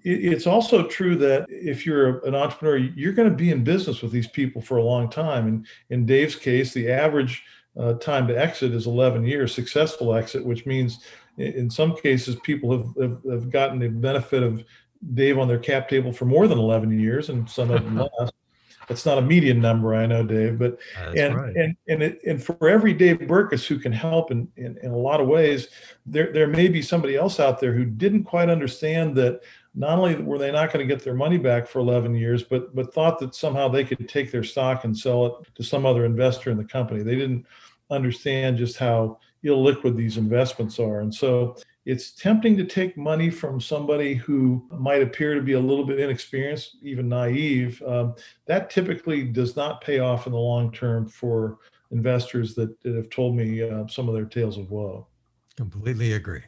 It's also true that if you're an entrepreneur, you're going to be in business with these people for a long time. And in Dave's case, the average uh, time to exit is 11 years, successful exit, which means in some cases people have, have, have, gotten the benefit of Dave on their cap table for more than 11 years and some of them less. That's not a median number, I know, Dave, but That's and, right. and and it, and for every Dave Berkus who can help in, in, in a lot of ways, there there may be somebody else out there who didn't quite understand that not only were they not going to get their money back for 11 years, but but thought that somehow they could take their stock and sell it to some other investor in the company. They didn't understand just how illiquid these investments are. And so it's tempting to take money from somebody who might appear to be a little bit inexperienced, even naive. Um, that typically does not pay off in the long term for investors that, that have told me uh, some of their tales of woe. Completely agree.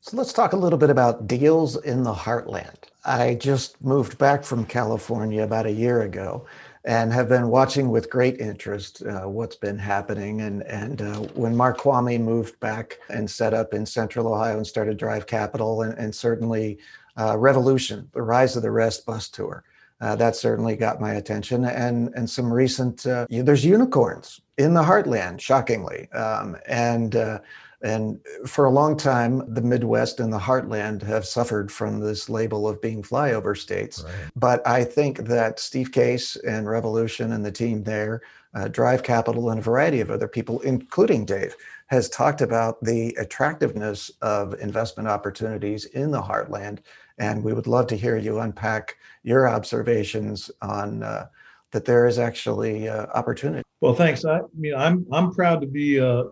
So let's talk a little bit about deals in the heartland. I just moved back from California about a year ago and have been watching with great interest uh, what's been happening. And, and uh, when Mark Kvamme moved back and set up in Central Ohio and started Drive Capital, and, and certainly uh, Revolution, the Rise of the Rest bus tour. Uh, that certainly got my attention, and and some recent. Uh, there's unicorns in the heartland, shockingly, um, and uh, and for a long time, the Midwest and the heartland have suffered from this label of being flyover states. Right. But I think that Steve Case and Revolution and the team there, uh, Drive Capital, and a variety of other people, including Dave, has talked about the attractiveness of investment opportunities in the heartland. And we would love to hear you unpack your observations on uh, that there is actually uh, opportunity. Well, thanks. I, I mean, I'm I'm proud to be uh, uh,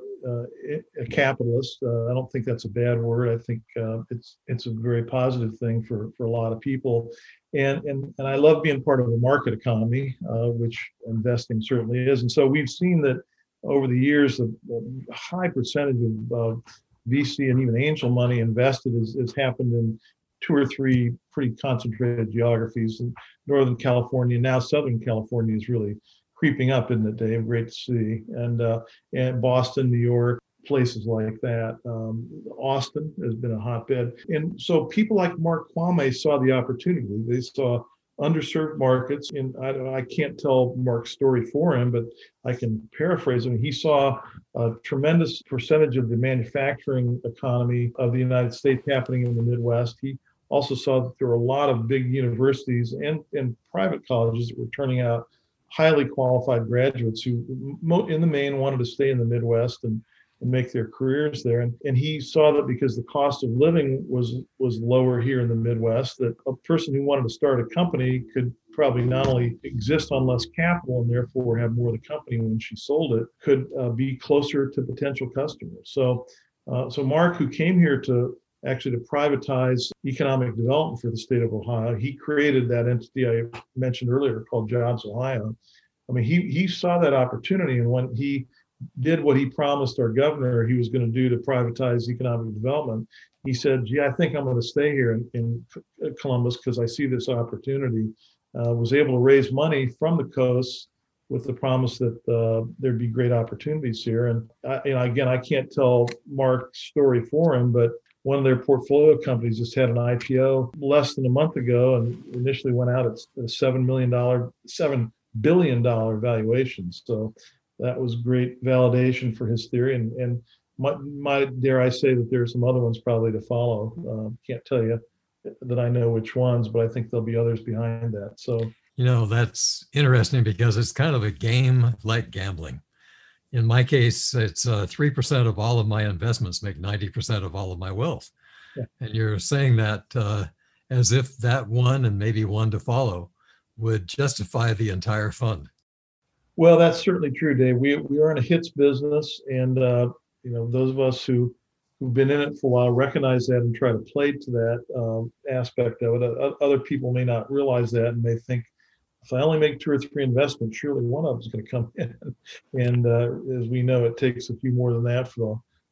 a capitalist. Uh, I don't think that's a bad word. I think uh, it's it's a very positive thing for for a lot of people, and and and I love being part of a market economy, uh, which investing certainly is. And so we've seen that over the years, a, a high percentage of VC and even angel money invested has happened in two or three pretty concentrated geographies in Northern California. Now Southern California is really creeping up, isn't it, Dave? Great to see. And uh, and Boston, New York, places like that. Um, Austin has been a hotbed, and so people like Mark Kvamme saw the opportunity. They saw underserved markets, and I, I can't tell Mark's story for him, but I can paraphrase him. He saw a tremendous percentage of the manufacturing economy of the United States happening in the Midwest. He also saw that there were a lot of big universities and, and private colleges that were turning out highly qualified graduates who, in the main, wanted to stay in the Midwest and and make their careers there. And, and he saw that because the cost of living was was lower here in the Midwest, that a person who wanted to start a company could probably not only exist on less capital and therefore have more of the company when she sold it, could uh, be closer to potential customers. So, uh, so Mark, who came here to actually to privatize economic development for the state of Ohio, he created that entity I mentioned earlier called Jobs Ohio. I mean, he he saw that opportunity, and when he did what he promised our governor he was going to do to privatize economic development. He said, "Gee, I think I'm going to stay here in, in Columbus because I see this opportunity." Uh, was able to raise money from the coast with the promise that uh, there'd be great opportunities here. And, I, you know, again, I can't tell Mark's story for him, but one of their portfolio companies just had an IPO less than a month ago, and initially went out at a seven million dollar, seven billion dollar valuation. So that was great validation for his theory. And, and my, my, dare I say that there are some other ones probably to follow. Uh, can't tell you that I know which ones, but I think there'll be others behind that. So, you know, that's interesting because it's kind of a game like gambling. In my case, it's uh, 3% of all of my investments make 90% of all of my wealth. Yeah. And you're saying that uh, as if that one and maybe one to follow would justify the entire fund. Well, that's certainly true, Dave. We we are in a hits business, and uh, you know those of us who who've been in it for a while recognize that and try to play to that um, aspect of it. Other people may not realize that and may think, if I only make two or three investments, surely one of them is going to come in. and uh, as we know, it takes a few more than that for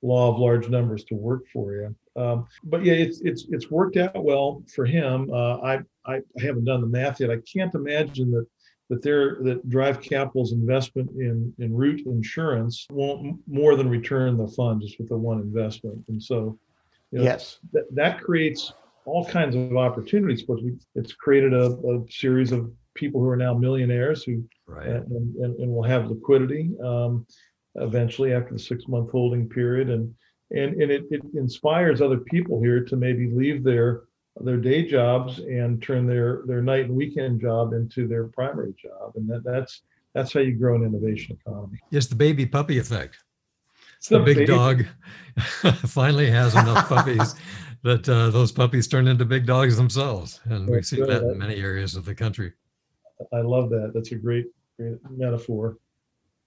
the law of large numbers to work for you. Um, but yeah, it's it's it's worked out well for him. Uh, I, I haven't done the math yet. I can't imagine that that they're that Drive Capital's investment in in Root Insurance won't more than return the fund just with the one investment and so you know, yes that, that creates all kinds of opportunities but it's created a, a, series of people who are now millionaires who right. and, and, and will have liquidity um, eventually after the six month holding period. And and, and it, it inspires other people here to maybe leave their their day jobs and turn their their night and weekend job into their primary job. And that, that's that's how you grow an innovation economy. It's the baby puppy effect. It's the, the big baby. dog finally has enough puppies that uh, those puppies turn into big dogs themselves. And we see that in many areas of the country i love that that's a great great metaphor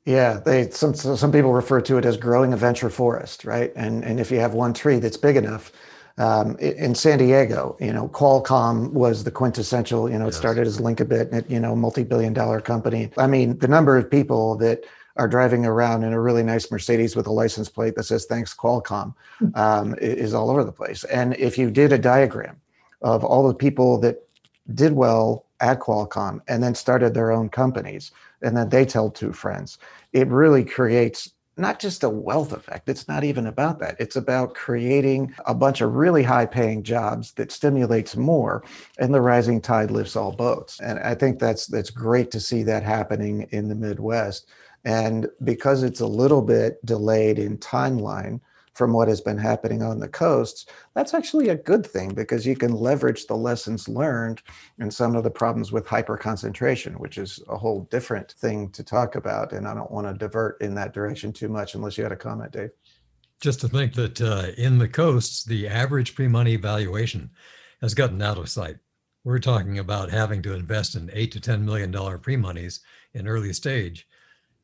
yeah, they some some people refer to it as growing a venture forest, right? And and if you have one tree that's big enough, um, in San Diego, you know, Qualcomm was the quintessential, you know, it started as Linkabit, and you know, multi-billion dollar company. I mean, the number of people that are driving around in a really nice Mercedes with a license plate that says thanks Qualcomm um, is all over the place. And if you did a diagram of all the people that did well at Qualcomm and then started their own companies and then they tell two friends, it really creates not just a wealth effect. It's not even about that. It's about creating a bunch of really high paying jobs that stimulates more and the rising tide lifts all boats. And I think that's that's great to see that happening in the Midwest. And because it's a little bit delayed in timeline, from what has been happening on the coasts, that's actually a good thing because you can leverage the lessons learned and some of the problems with hyperconcentration, which is a whole different thing to talk about. And I don't want to divert in that direction too much unless you had a comment, Dave. Just to think that uh, in the coasts, the average pre money valuation has gotten out of sight. We're talking about having to invest in eight to $10 million pre monies in early stage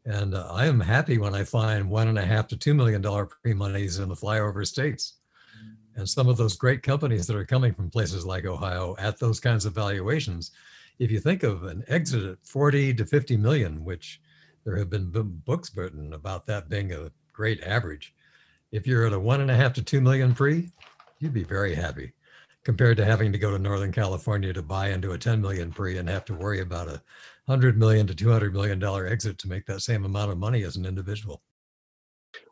and uh, I am happy when I find one and a half to two million dollar pre monies in the flyover states. And some of those great companies that are coming from places like Ohio at those kinds of valuations, if you think of an exit at 40 to 50 million, which there have been books written about that being a great average. If you're at a one and a half to two million pre, you'd be very happy compared to having to go to Northern California to buy into a 10 million pre and have to worry about a 100 million to 200 million dollar exit to make that same amount of money as an individual.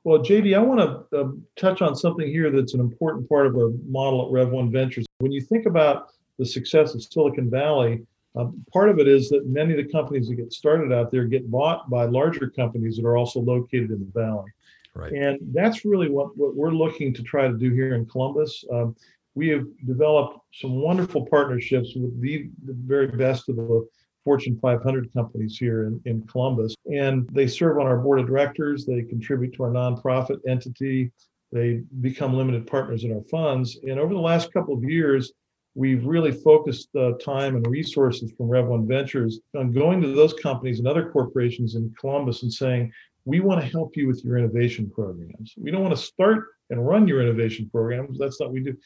Well, JD, I want to uh, touch on something here that's an important part of our model at Rev One Ventures. When you think about the success of Silicon Valley, uh, part of it is that many of the companies that get started out there get bought by larger companies that are also located in the valley. Right. And that's really what, what we're looking to try to do here in Columbus. Um, we have developed some wonderful partnerships with the, the very best of the Fortune 500 companies here in, in Columbus. And they serve on our board of directors, they contribute to our nonprofit entity, they become limited partners in our funds. And over the last couple of years, we've really focused uh, time and resources from Rev1 Ventures on going to those companies and other corporations in Columbus and saying, we want to help you with your innovation programs. We don't want to start and run your innovation programs. That's not what we do.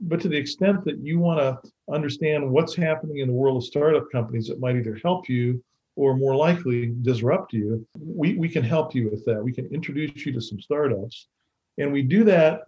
But to the extent that you want to understand what's happening in the world of startup companies that might either help you or more likely disrupt you, we, we can help you with that. We can introduce you to some startups and we do that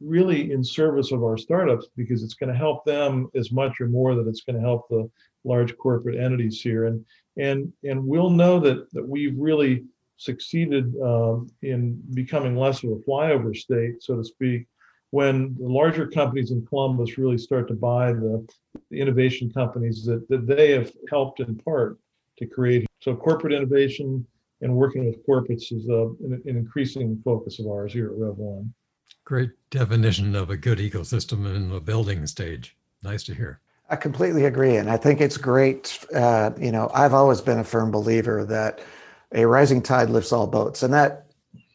really in service of our startups because it's going to help them as much or more than it's going to help the large corporate entities here. And and and we'll know that that we've really succeeded um, in becoming less of a flyover state, so to speak, when the larger companies in Columbus really start to buy the, the innovation companies that, that they have helped in part to create. So corporate innovation and working with corporates is uh, an, an, increasing focus of ours here at Rev One. Great definition of a good ecosystem in the building stage. Nice to hear. I completely agree, and I think it's great. Uh, you know, I've always been a firm believer that a rising tide lifts all boats, and that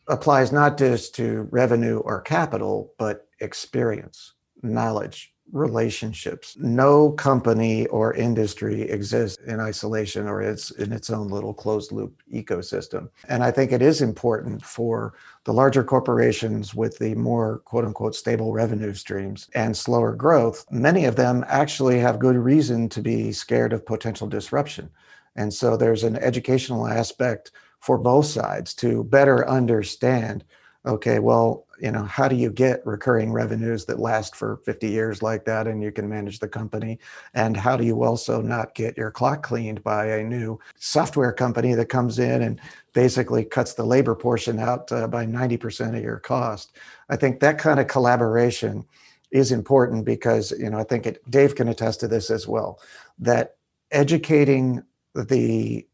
applies not just to revenue or capital, but experience, knowledge, relationships. No company or industry exists in isolation or it's in its own little closed loop ecosystem. And I think it is important for the larger corporations with the more quote unquote stable revenue streams and slower growth. Many of them actually have good reason to be scared of potential disruption. And so there's an educational aspect for both sides to better understand okay, well, you know, how do you get recurring revenues that last for 50 years like that and you can manage the company? And how do you also not get your clock cleaned by a new software company that comes in and basically cuts the labor portion out uh, by 90% of your cost? I think that kind of collaboration is important because, you know, I think it, Dave can attest to this as well, that educating the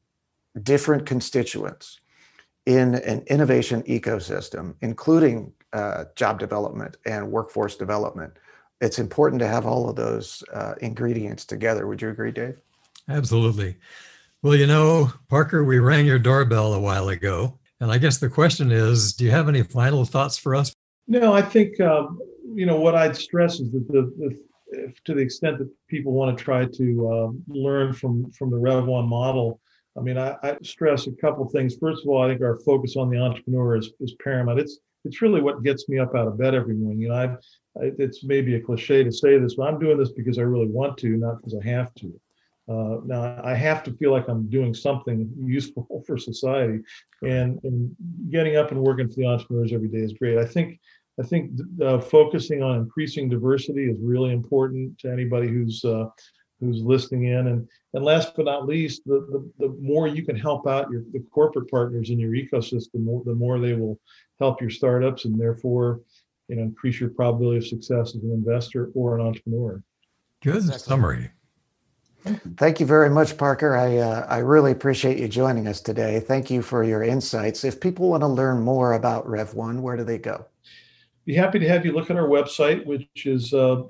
different constituents in an innovation ecosystem, including uh, job development and workforce development. It's important to have all of those uh, ingredients together. Would you agree, Dave? Absolutely. Well, you know, Parker, we rang your doorbell a while ago. And I guess the question is do you have any final thoughts for us? No, I think, um, you know, what I'd stress is that the, the to the extent that people want to try to uh, learn from from the Rev One model, I mean, I, I stress a couple things. First of all, I think our focus on the entrepreneur is, is paramount. It's it's really what gets me up out of bed every morning. You know, I, it's maybe a cliche to say this, but I'm doing this because I really want to, not because I have to. Uh, now I have to feel like I'm doing something useful for society, and and getting up and working for the entrepreneurs every day is great. I think I think uh, focusing on increasing diversity is really important to anybody who's uh, who's listening in. And and last but not least, the the, the more you can help out your the corporate partners in your ecosystem, the more, the more they will help your startups and therefore, you know, increase your probability of success as an investor or an entrepreneur. Good summary. Thank you very much, Parker. I uh, I really appreciate you joining us today. Thank you for your insights. If people want to learn more about Rev One, where do they go? be happy to have you look at our website, which is uh,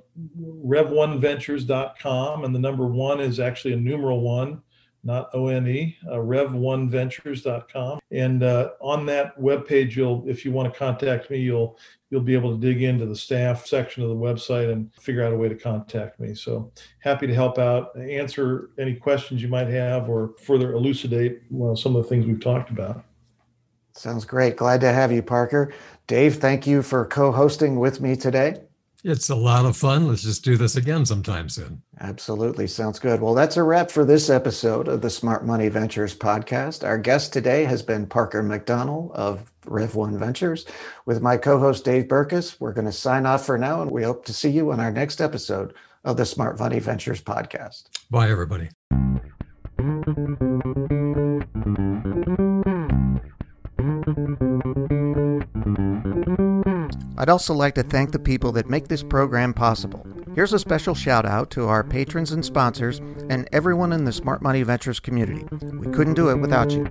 rev1ventures.com. And the number one is actually a numeral one, not O-N-E, uh, rev1ventures.com. And uh, on that webpage, you'll, if you want to contact me, you'll you'll be able to dig into the staff section of the website and figure out a way to contact me. So happy to help out, answer any questions you might have, or further elucidate well, some of the things we've talked about. Sounds great. Glad to have you, Parker. Dave, thank you for co hosting with me today. It's a lot of fun. Let's just do this again sometime soon. Absolutely. Sounds good. Well, that's a wrap for this episode of the Smart Money Ventures podcast. Our guest today has been Parker MacDonell of Rev One Ventures. With my co host, Dave Berkus, we're going to sign off for now, and we hope to see you on our next episode of the Smart Money Ventures podcast. Bye, everybody. I'd also like to thank the people that make this program possible. Here's a special shout out to our patrons and sponsors and everyone in the Smart Money Ventures community. We couldn't do it without you.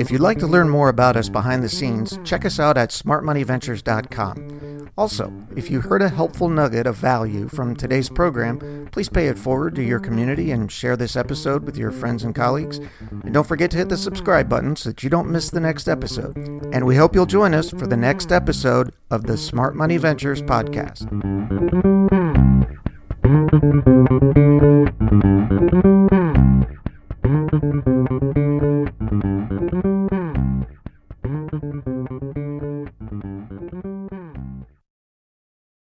If you'd like to learn more about us behind the scenes, check us out at smartmoneyventures.com. Also, if you heard a helpful nugget of value from today's program, please pay it forward to your community and share this episode with your friends and colleagues. And don't forget to hit the subscribe button so that you don't miss the next episode. And we hope you'll join us for the next episode of the Smart Money Ventures podcast.